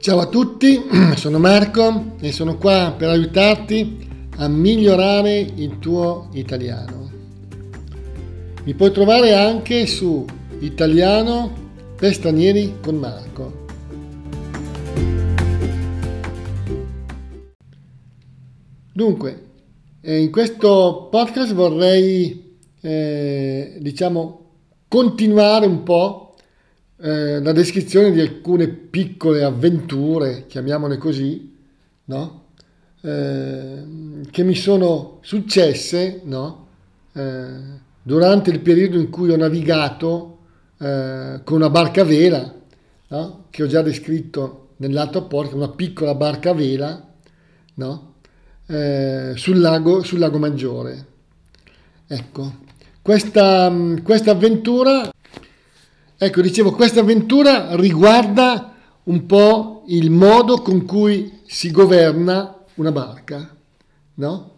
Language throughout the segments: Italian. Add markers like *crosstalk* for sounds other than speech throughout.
Ciao a tutti, *clears throat* sono Marco e sono qua per aiutarti a migliorare il tuo italiano. Mi puoi trovare anche su Italiano per stranieri con Marco. Dunque, eh, in questo podcast vorrei, eh, diciamo, continuare un po' eh, la descrizione di alcune piccole avventure, chiamiamole così, no? Eh, che mi sono successe no? eh, durante il periodo in cui ho navigato eh, con una barca a vela, no? che ho già descritto nell'altro porto, una piccola barca a vela? Eh, sul, lago, sul lago Maggiore. Ecco, questa, questa avventura, ecco, dicevo, questa avventura riguarda un po' il modo con cui si governa una barca, no?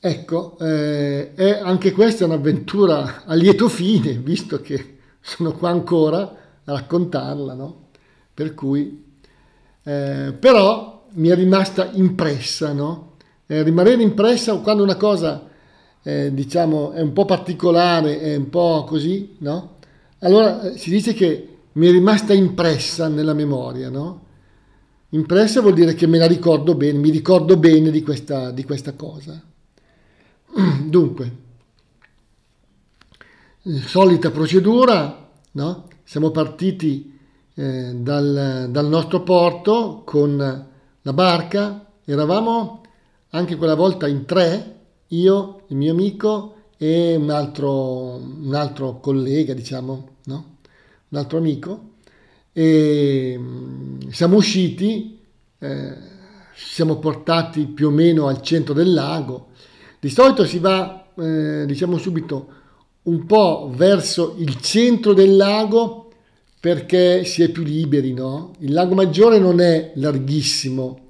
Ecco, eh, è anche questa è un'avventura a lieto fine, visto che sono qua ancora a raccontarla, no? Per cui, eh, però mi è rimasta impressa, no? Eh, rimanere impressa quando una cosa, eh, diciamo, è un po' particolare, è un po' così, no? Allora eh, si dice che mi è rimasta impressa nella memoria, no? Impressa vuol dire che me la ricordo bene, mi ricordo bene di questa, di questa cosa. *clears throat* Dunque, solita procedura, no? siamo partiti eh, dal, dal, nostro porto con la barca, eravamo anche quella volta in tre, io, il mio amico e un altro, un altro collega, diciamo, no? un altro amico e mm, siamo usciti, eh, siamo portati più o meno al centro del lago. Di solito si va, eh, diciamo subito, un po' verso il centro del lago perché si è più liberi, no? Il lago Maggiore non è larghissimo,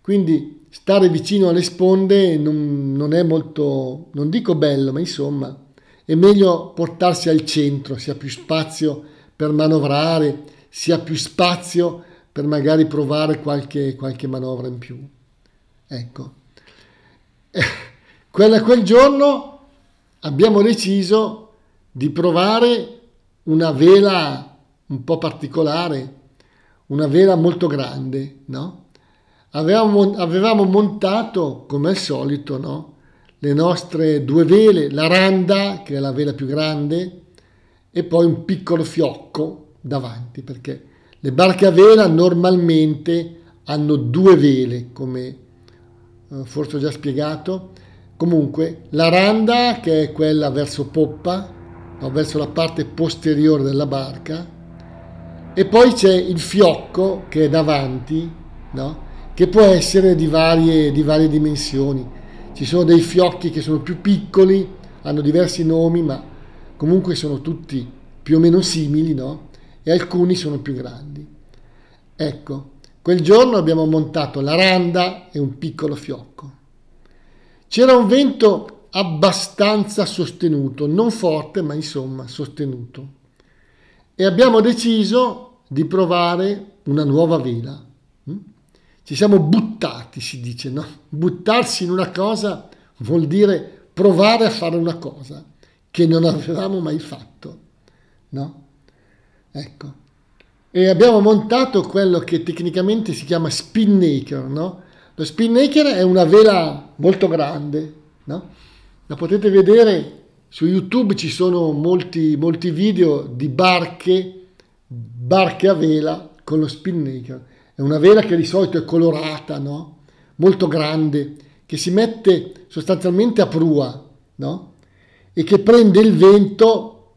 quindi stare vicino alle sponde non, non è molto, non dico bello, ma insomma, è meglio portarsi al centro, si ha più spazio per manovrare, si ha più spazio per magari provare qualche, qualche manovra in più. Ecco, eh, quella, quel giorno abbiamo deciso di provare una vela un po' particolare, una vela molto grande, no? Avevamo, avevamo montato, come al solito, no? le nostre due vele, la randa, che è la vela più grande, e poi un piccolo fiocco davanti perché le barche a vela normalmente hanno due vele come eh, forse ho già spiegato comunque la randa che è quella verso poppa no, verso la parte posteriore della barca e poi c'è il fiocco che è davanti no, che può essere di varie, di varie dimensioni ci sono dei fiocchi che sono più piccoli hanno diversi nomi ma comunque sono tutti più o meno simili no? e alcuni sono più grandi. Ecco, quel giorno abbiamo montato la randa e un piccolo fiocco. C'era un vento abbastanza sostenuto, non forte, ma insomma sostenuto. E abbiamo deciso di provare una nuova vela. Ci siamo buttati, si dice, no? Buttarsi in una cosa vuol dire provare a fare una cosa che non avevamo mai fatto, no? Ecco. E abbiamo montato quello che tecnicamente si chiama spinnaker, no? Lo spinnaker è una vela molto grande, no? La potete vedere su YouTube, ci sono molti, molti video di barche, barche a vela con lo spinnaker. Una vela che di solito è colorata, no? Molto grande, che si mette sostanzialmente a prua, no? E che prende il vento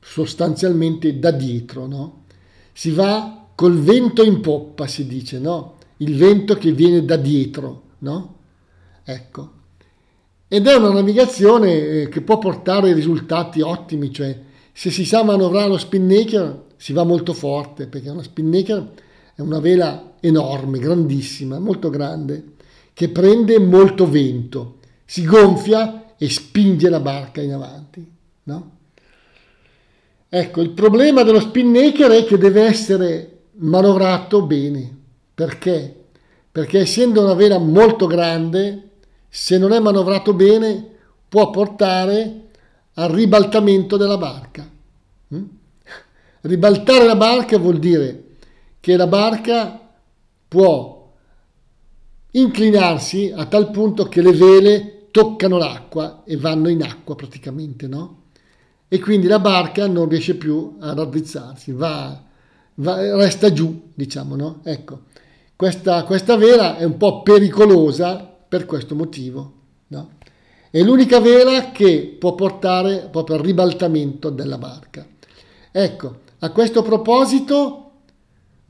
sostanzialmente da dietro, no? Si va col vento in poppa, si dice, no? Il vento che viene da dietro, no? Ecco. Ed è una navigazione eh, che può portare risultati ottimi, cioè se si sa manovrare lo spinnaker si va molto forte, perché una spinnaker è una vela enorme, grandissima, molto grande, che prende molto vento, si gonfia e spinge la barca in avanti, no? Ecco, il problema dello spinnaker è che deve essere manovrato bene. Perché? Perché essendo una vela molto grande, se non è manovrato bene, può portare al ribaltamento della barca. Mm? *laughs* Ribaltare la barca vuol dire che la barca può inclinarsi a tal punto che le vele toccano l'acqua e vanno in acqua praticamente, no? E quindi la barca non riesce più a raddrizzarsi, va, va, resta giù, diciamo, no? Ecco, questa, questa vela è un po' pericolosa per questo motivo, no? È l'unica vela che può portare proprio al ribaltamento della barca. Ecco, a questo proposito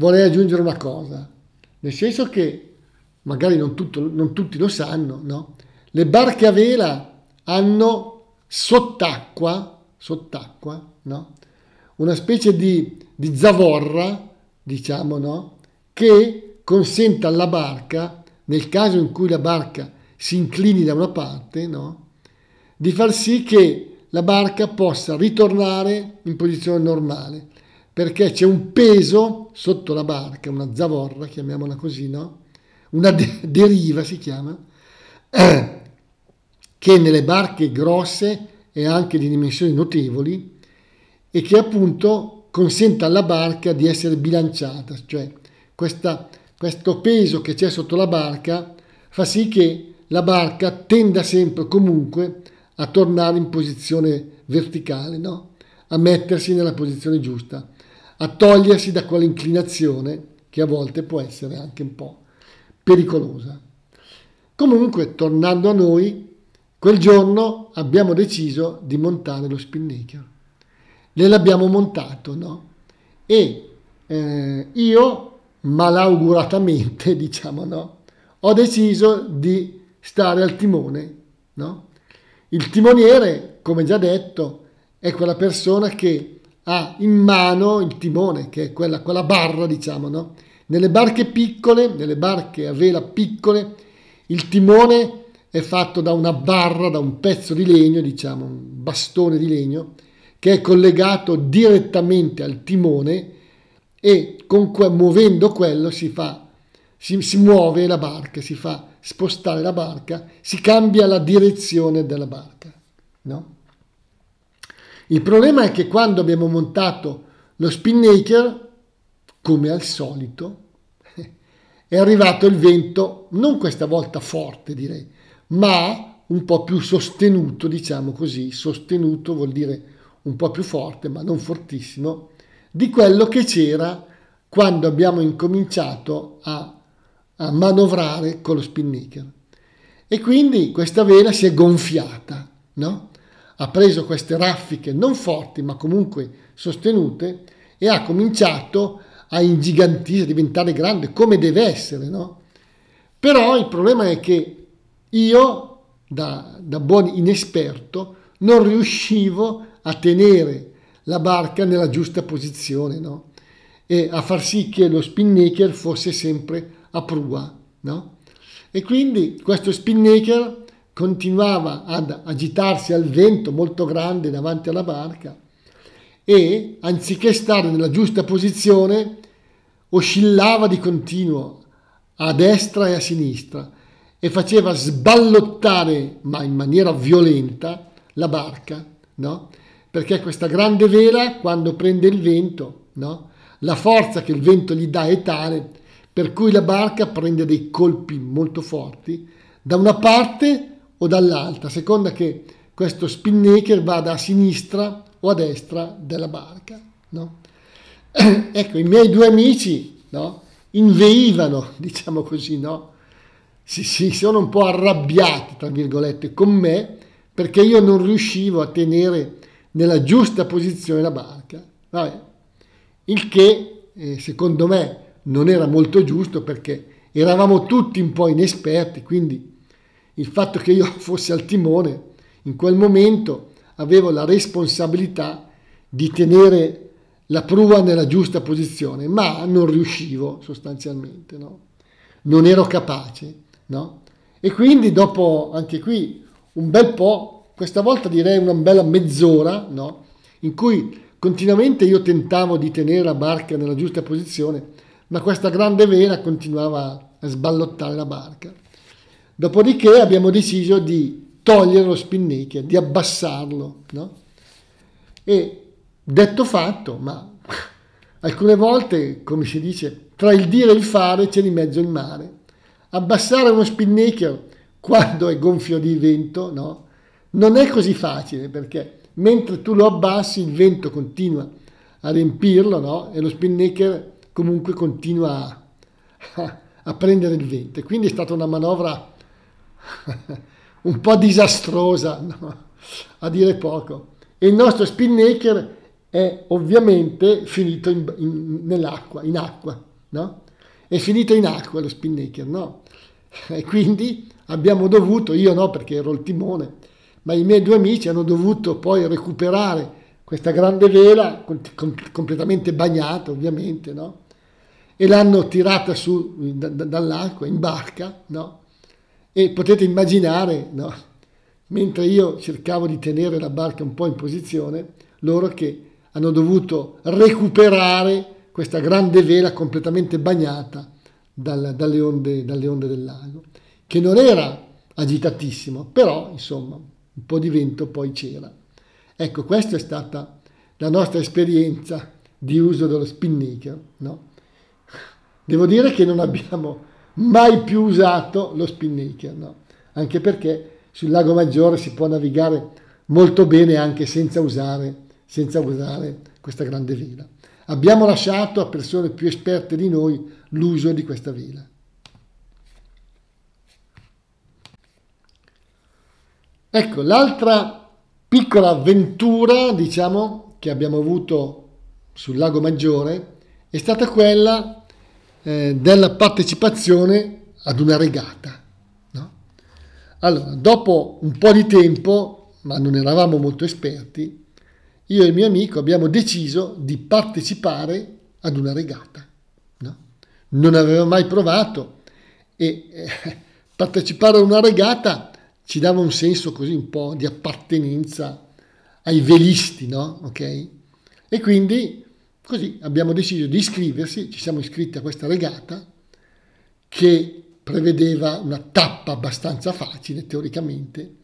vorrei aggiungere una cosa, nel senso che magari non, tutto, non tutti lo sanno, no? Le barche a vela hanno sott'acqua, sott'acqua, no? Una specie di, di zavorra, diciamo, no? Che consente alla barca, nel caso in cui la barca si inclini da una parte, no? Di far sì che la barca possa ritornare in posizione normale, perché c'è un peso sotto la barca, una zavorra, chiamiamola così, no? una de- deriva si chiama, eh, che nelle barche grosse e anche di dimensioni notevoli e che appunto consente alla barca di essere bilanciata, cioè questa, questo peso che c'è sotto la barca fa sì che la barca tenda sempre comunque a tornare in posizione verticale, no? a mettersi nella posizione giusta, a togliersi da quell'inclinazione che a volte può essere anche un po' pericolosa. Comunque, tornando a noi, quel giorno abbiamo deciso di montare lo spinnaker. Gliel'abbiamo montato, no? E eh, io, malauguratamente, *laughs* diciamo, no? Ho deciso di stare al timone, no? Il timoniere, come già detto, è quella persona che ha in mano il timone, che è quella, quella barra, diciamo, no? Nelle barche piccole, nelle barche a vela piccole, il timone è fatto da una barra, da un pezzo di legno, diciamo un bastone di legno, che è collegato direttamente al timone e con, muovendo quello si fa, si, si muove la barca, si fa spostare la barca, si cambia la direzione della barca. No? Il problema è che quando abbiamo montato lo spinnaker, come al solito, è arrivato il vento, non questa volta forte direi, ma un po' più sostenuto, diciamo così, sostenuto vuol dire un po' più forte, ma non fortissimo, di quello che c'era quando abbiamo incominciato a, a manovrare con lo spinnaker. E quindi questa vela si è gonfiata, no? Ha preso queste raffiche non forti ma comunque sostenute e ha cominciato a ingigantire, a diventare grande, come deve essere, no? Però il problema è che io, da, da buon inesperto, non riuscivo a tenere la barca nella giusta posizione, no? E a far sì che lo spinnaker fosse sempre a prua, no? E quindi questo spinnaker continuava ad agitarsi al vento molto grande davanti alla barca e anziché stare nella giusta posizione oscillava di continuo a destra e a sinistra e faceva sballottare, ma in maniera violenta, la barca, no? Perché questa grande vela, quando prende il vento, no? La forza che il vento gli dà è tale per cui la barca prende dei colpi molto forti da una parte o dall'altra, a seconda che questo spinnaker vada a sinistra o a destra della barca, no? *clears throat* ecco, i miei due amici no? inveivano, *laughs* diciamo così, no? si, si sono un po' arrabbiati, tra virgolette, con me perché io non riuscivo a tenere nella giusta posizione la barca. Vabbè. Il che, eh, secondo me, non era molto giusto perché eravamo tutti un po' inesperti, quindi il fatto che io *laughs* fossi al timone in quel momento avevo la responsabilità di tenere la prua nella giusta posizione, ma non riuscivo sostanzialmente, no? non ero capace. No? E quindi dopo anche qui un bel po', questa volta direi una bella mezz'ora, no? in cui continuamente io tentavo di tenere la barca nella giusta posizione, ma questa grande vela continuava a sballottare la barca. Dopodiché abbiamo deciso di togliere lo spinnaker, di abbassarlo, no? E detto fatto, ma *laughs* alcune volte, come si dice, tra il dire e il fare c'è di mezzo il mare. Abbassare uno spinnaker quando è gonfio di vento, no? Non è così facile perché mentre tu lo abbassi il vento continua a riempirlo, no? E lo spinnaker comunque continua a, *laughs* a prendere il vento. Quindi è stata una manovra *laughs* un po' disastrosa, no? a dire poco. E il nostro spinnaker è ovviamente finito in, in, nell'acqua, in acqua, no? È finito in acqua lo spinnaker, no? *laughs* E quindi abbiamo dovuto, io no perché ero il timone, ma i miei due amici hanno dovuto poi recuperare questa grande vela completamente bagnata ovviamente, no? E l'hanno tirata su da, da, dall'acqua in barca, no? E potete immaginare, no? mentre io cercavo di tenere la barca un po' in posizione, loro che hanno dovuto recuperare questa grande vela completamente bagnata dal, dalle, onde, dalle onde del lago, che non era agitatissimo, però insomma un po' di vento poi c'era. Ecco, questa è stata la nostra esperienza di uso dello spinnaker. No? Devo dire che non abbiamo mai più usato lo spinnaker, no? anche perché sul lago Maggiore si può navigare molto bene anche senza usare, senza usare questa grande vela. Abbiamo lasciato a persone più esperte di noi l'uso di questa vela. Ecco, l'altra piccola avventura, diciamo, che abbiamo avuto sul lago Maggiore è stata quella eh, della partecipazione ad una regata. No? Allora, dopo un po' di tempo, ma non eravamo molto esperti, io e il mio amico abbiamo deciso di partecipare ad una regata. No? Non avevo mai provato e eh, *laughs* partecipare a una regata ci dava un senso così un po' di appartenenza ai velisti, no? Ok? E quindi Così abbiamo deciso di iscriversi, ci siamo iscritti a questa regata che prevedeva una tappa abbastanza facile teoricamente,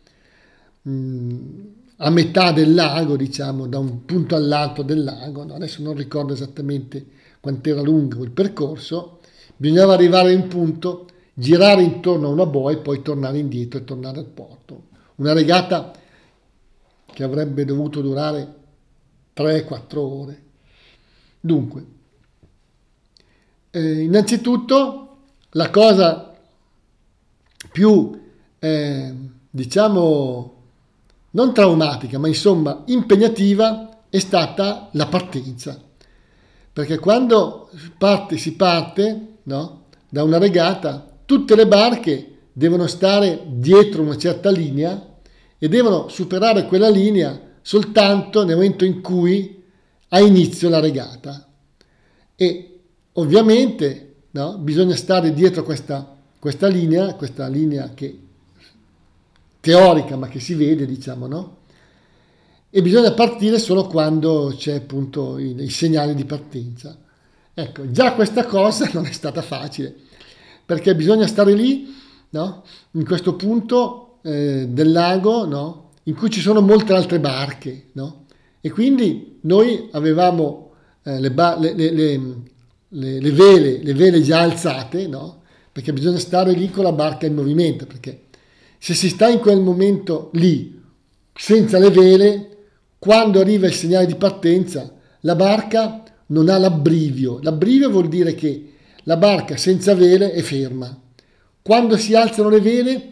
mm, a metà del lago, diciamo, da un punto all'altro del lago, adesso non ricordo esattamente quant'era lungo il percorso, bisognava arrivare in punto, girare intorno a una boa e poi tornare indietro e tornare al porto. Una regata che avrebbe dovuto durare 3-4 ore. Dunque, eh, innanzitutto la cosa più, eh, diciamo, non traumatica, ma insomma impegnativa è stata la partenza. Perché quando parte, si parte no, da una regata, tutte le barche devono stare dietro una certa linea e devono superare quella linea soltanto nel momento in cui a inizio la regata. E ovviamente no, bisogna stare dietro questa, questa linea, questa linea che teorica ma che si vede, diciamo, no? E bisogna partire solo quando c'è appunto i, i segnali di partenza. Ecco, già questa cosa *laughs* non è stata facile, perché bisogna stare lì, no? In questo punto eh, del lago, no? In cui ci sono molte altre barche, no? E quindi noi avevamo eh, le, ba- le, le, le, vele, le vele già alzate, no? Perché bisogna stare lì con la barca in movimento, perché se si sta in quel momento lì senza le vele, quando arriva il segnale di partenza, la barca non ha l'abbrivio. L'abbrivio vuol dire che la barca senza vele è ferma. Quando si alzano le vele,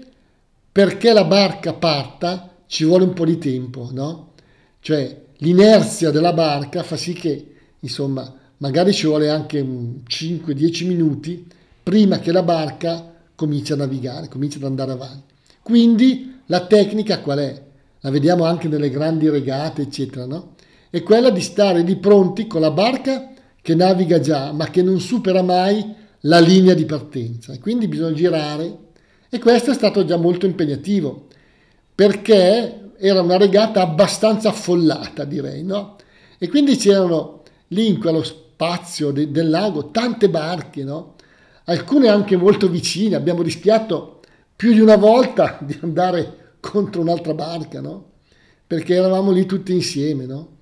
perché la barca parta, ci vuole un po' di tempo, no? Cioè l'inerzia della barca fa sì che, insomma, magari ci vuole anche 5-10 minuti prima che la barca cominci a navigare, cominci ad andare avanti. Quindi la tecnica qual è? La vediamo anche nelle grandi regate, eccetera, no? È quella di stare lì pronti con la barca che naviga già, ma che non supera mai la linea di partenza. E quindi bisogna girare. E questo è stato già molto impegnativo, perché era una regata abbastanza affollata, direi, no? E quindi c'erano lì in quello spazio de, del lago tante barche, no? alcune anche molto vicine, abbiamo rischiato più di una volta *laughs* di andare contro un'altra barca, no? perché eravamo lì tutti insieme, no?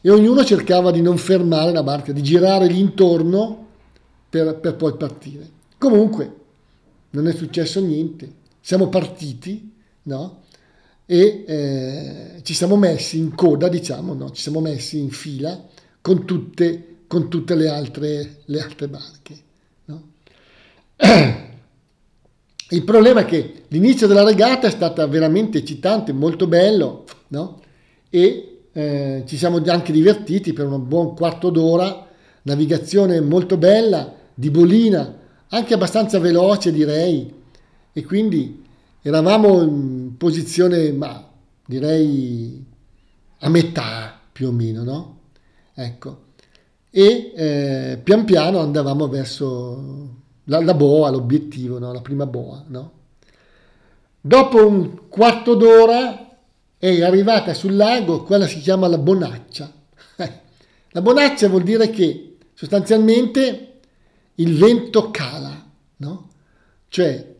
e ognuno cercava di non fermare la barca, di girare lì intorno per, per poi partire. Comunque non è successo niente, siamo partiti, no? E eh, ci siamo messi in coda, diciamo, no? ci siamo messi in fila con tutte, con tutte le, altre, le altre barche. No? *clears throat* Il problema è che l'inizio della regata è stata veramente eccitante, molto bello, no? e eh, ci siamo anche divertiti per un buon quarto d'ora, navigazione molto bella, di bolina, anche abbastanza veloce direi, e quindi eravamo in posizione, ma direi a metà più o meno, no? Ecco. E eh, pian piano andavamo verso la, la boa, l'obiettivo, no? la prima boa, no? Dopo un quarto d'ora è arrivata sul lago, quella si chiama la bonaccia. *laughs* la bonaccia vuol dire che sostanzialmente il vento cala, no? Cioè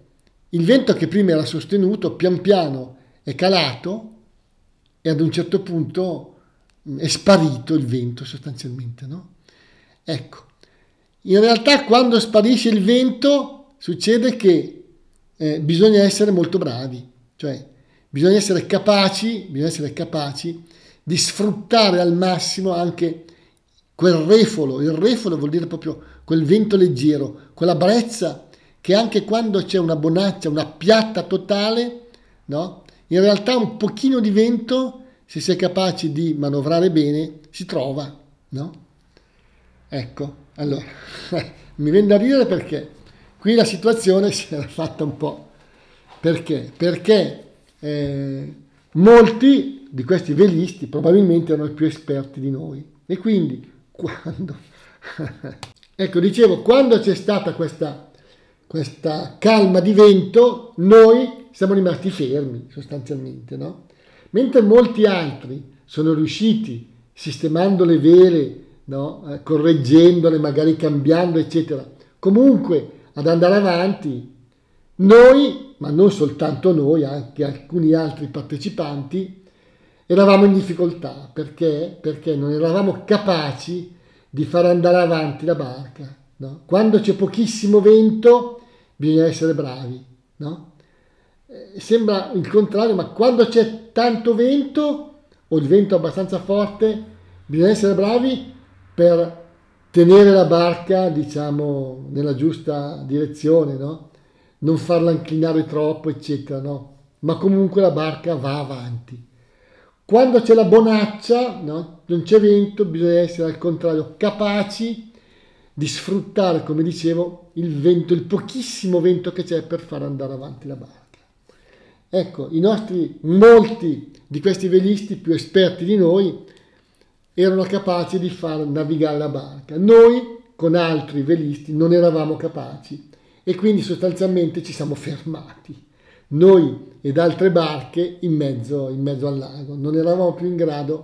il vento che prima era sostenuto pian piano è calato e ad un certo punto mm, è sparito il vento sostanzialmente, no? Ecco, in realtà quando sparisce il vento succede che eh, bisogna essere molto bravi, cioè bisogna essere capaci, bisogna essere capaci di sfruttare al massimo anche quel refolo, il refolo vuol dire proprio quel vento leggero, quella brezza che anche quando c'è una bonaccia, una piatta totale, no? in realtà un pochino di vento, se si è capaci di manovrare bene, si trova. No? Ecco, allora, *laughs* mi viene da ridere perché qui la situazione *laughs* si era fatta un po'. Perché? Perché eh, molti di questi velisti probabilmente erano più esperti di noi. E quindi *laughs* quando... ecco, dicevo, quando c'è stata questa questa calma di vento, noi siamo rimasti fermi sostanzialmente, no? Mentre molti altri sono riusciti, sistemando le vele, no? eh, correggendole, magari cambiando, eccetera, comunque ad andare avanti, noi, ma non soltanto noi, anche alcuni altri partecipanti, eravamo in difficoltà. Perché? Perché non eravamo capaci di far andare avanti la barca. No? Quando c'è pochissimo vento bisogna essere bravi, no? Eh, sembra il contrario, ma quando c'è tanto vento o il vento abbastanza forte, bisogna essere bravi per tenere la barca, diciamo, nella giusta direzione, no? Non farla inclinare troppo, eccetera, no? Ma comunque la barca va avanti. Quando c'è la bonaccia, no? non c'è vento, bisogna essere al contrario capaci di sfruttare, come dicevo, il vento, il pochissimo vento che c'è per far andare avanti la barca. Ecco, i nostri, molti di questi velisti più esperti di noi erano capaci di far navigare la barca. Noi, con altri velisti, non eravamo capaci e quindi sostanzialmente ci siamo fermati. Noi ed altre barche in mezzo, in mezzo al lago. Non eravamo più in grado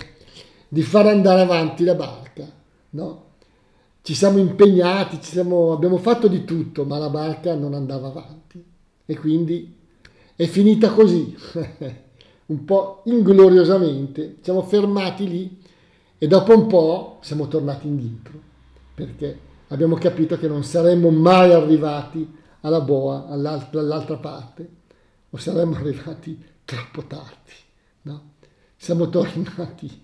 di far andare avanti la barca, no? Ci siamo impegnati, ci siamo, abbiamo fatto di tutto, ma la barca non andava avanti e quindi è finita così, *laughs* un po' ingloriosamente, ci siamo fermati lì e dopo un po' siamo tornati indietro perché abbiamo capito che non saremmo mai arrivati alla boa, all'altra, all'altra parte, o saremmo arrivati troppo tardi. No? Siamo tornati.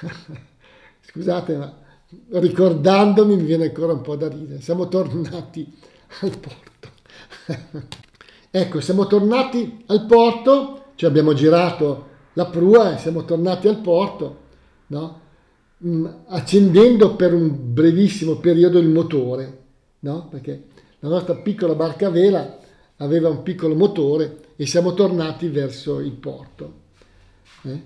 *laughs* Scusate, ma ricordandomi mi viene ancora un po' da ridere. Siamo tornati al porto. *laughs* ecco, siamo tornati al porto, cioè abbiamo girato la prua e siamo tornati al porto, no? Mm, accendendo per un brevissimo periodo il motore, no? perché la nostra piccola barca vela aveva un piccolo motore e siamo tornati verso il porto. Eh?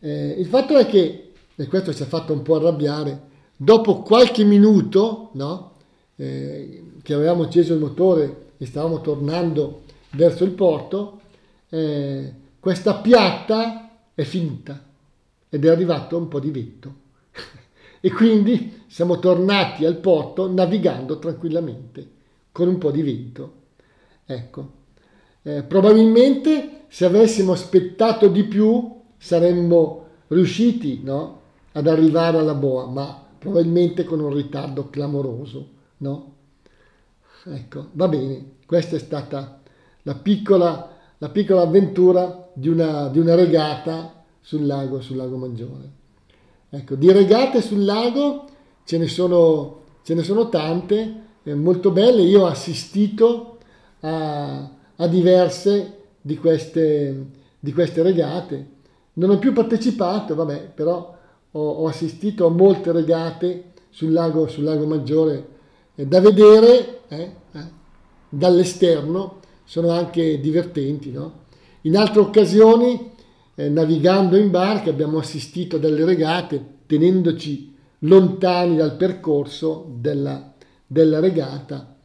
Eh, il fatto è che, e questo ci ha fatto un po' arrabbiare, Dopo qualche minuto, no, eh, che avevamo acceso il motore e stavamo tornando verso il porto, eh, questa piatta è finita ed è arrivato un po' di vento. *laughs* E quindi siamo tornati al porto navigando tranquillamente, con un po' di vento. Ecco, eh, probabilmente se avessimo aspettato di più saremmo riusciti no, ad arrivare alla boa, ma probabilmente con un ritardo clamoroso. No? Ecco, va bene, questa è stata la piccola, la piccola avventura di una, di una regata sul lago, sul lago Maggiore. Ecco, di regate sul lago ce ne sono, ce ne sono tante, eh, molto belle. Io ho assistito a, a diverse di queste, di queste, regate. Non ho più partecipato, vabbè, però ho, ho assistito a molte regate sul lago, sul lago Maggiore eh, da vedere eh, eh dall'esterno, sono anche divertenti. No? In altre occasioni, eh, navigando in barca, abbiamo assistito a delle regate tenendoci lontani dal percorso della, della regata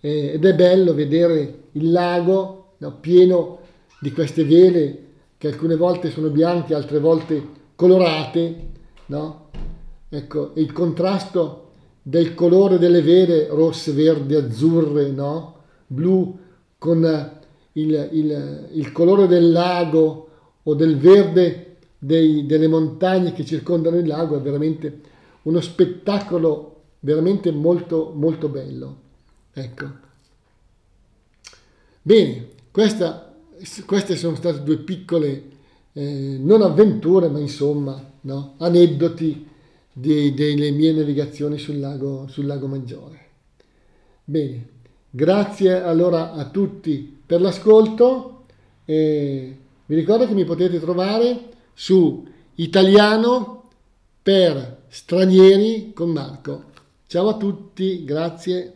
eh, ed è bello vedere il lago no, pieno di queste vele che alcune volte sono bianche, altre volte colorate, no? Ecco, il contrasto del colore delle vele rosse, verdi, azzurre, no? blu, con il, il, il colore del lago o del verde dei, delle montagne che circondano il lago è veramente uno spettacolo veramente molto molto bello. Ecco. Bene, questa, queste sono state due piccole, eh, non avventure, ma insomma, no? aneddoti delle mie navigazioni sul lago, sul lago Maggiore. Bene, grazie allora a tutti per l'ascolto e vi ricordo che mi potete trovare su Italiano per stranieri con Marco. Ciao a tutti, grazie.